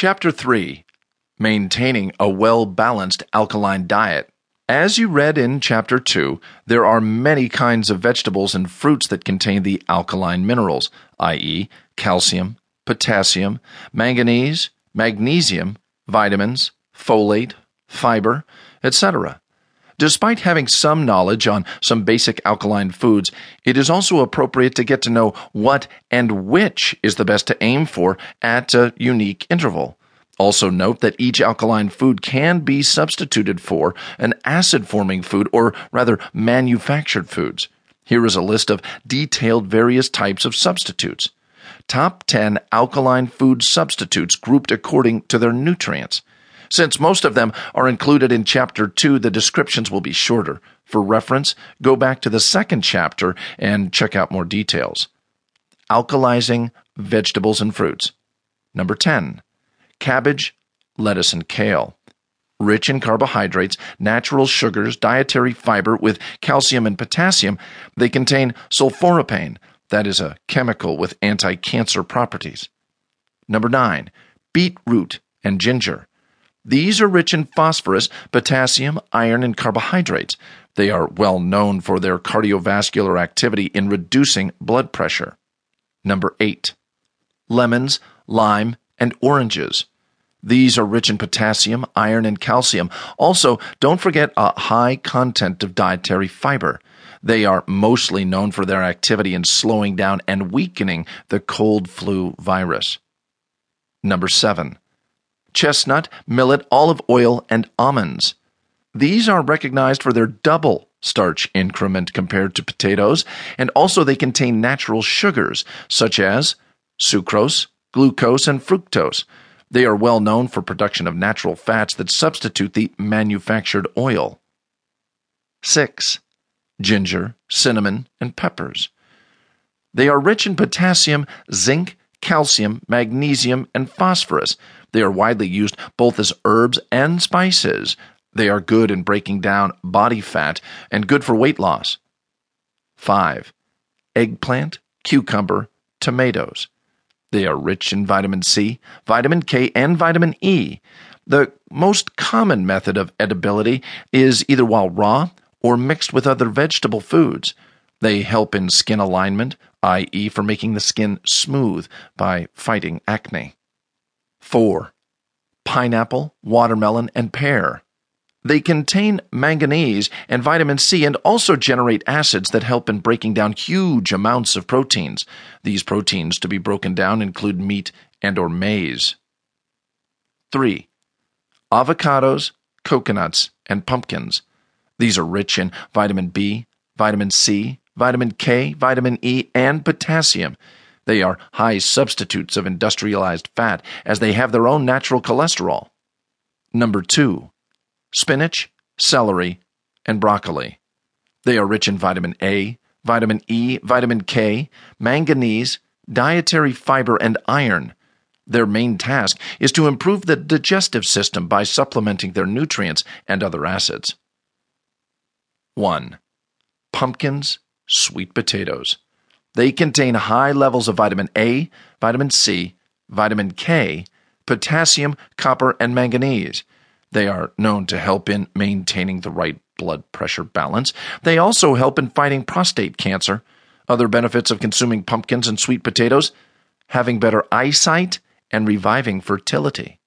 Chapter 3 Maintaining a Well Balanced Alkaline Diet. As you read in Chapter 2, there are many kinds of vegetables and fruits that contain the alkaline minerals, i.e., calcium, potassium, manganese, magnesium, vitamins, folate, fiber, etc. Despite having some knowledge on some basic alkaline foods, it is also appropriate to get to know what and which is the best to aim for at a unique interval. Also, note that each alkaline food can be substituted for an acid forming food, or rather, manufactured foods. Here is a list of detailed various types of substitutes. Top 10 alkaline food substitutes grouped according to their nutrients. Since most of them are included in Chapter 2, the descriptions will be shorter. For reference, go back to the second chapter and check out more details. Alkalizing vegetables and fruits. Number 10. Cabbage, lettuce, and kale. Rich in carbohydrates, natural sugars, dietary fiber with calcium and potassium, they contain sulforaphane, that is a chemical with anti cancer properties. Number 9. Beetroot and ginger. These are rich in phosphorus, potassium, iron, and carbohydrates. They are well known for their cardiovascular activity in reducing blood pressure. Number 8. Lemons, lime, and oranges. These are rich in potassium, iron, and calcium. Also, don't forget a high content of dietary fiber. They are mostly known for their activity in slowing down and weakening the cold flu virus. Number 7 chestnut, millet, olive oil, and almonds. These are recognized for their double starch increment compared to potatoes, and also they contain natural sugars such as sucrose, glucose, and fructose. They are well known for production of natural fats that substitute the manufactured oil. 6. Ginger, cinnamon, and peppers. They are rich in potassium, zinc, calcium, magnesium, and phosphorus. They are widely used both as herbs and spices. They are good in breaking down body fat and good for weight loss. 5. Eggplant, cucumber, tomatoes. They are rich in vitamin C, vitamin K, and vitamin E. The most common method of edibility is either while raw or mixed with other vegetable foods. They help in skin alignment, i.e., for making the skin smooth by fighting acne. 4. Pineapple, watermelon, and pear. They contain manganese and vitamin C and also generate acids that help in breaking down huge amounts of proteins. These proteins to be broken down include meat and or maize. 3. Avocados, coconuts, and pumpkins. These are rich in vitamin B, vitamin C, vitamin K, vitamin E, and potassium. They are high substitutes of industrialized fat as they have their own natural cholesterol. Number 2. Spinach, celery, and broccoli. They are rich in vitamin A, vitamin E, vitamin K, manganese, dietary fiber, and iron. Their main task is to improve the digestive system by supplementing their nutrients and other acids. 1. Pumpkins sweet potatoes. They contain high levels of vitamin A, vitamin C, vitamin K, potassium, copper, and manganese. They are known to help in maintaining the right blood pressure balance. They also help in fighting prostate cancer. Other benefits of consuming pumpkins and sweet potatoes having better eyesight and reviving fertility.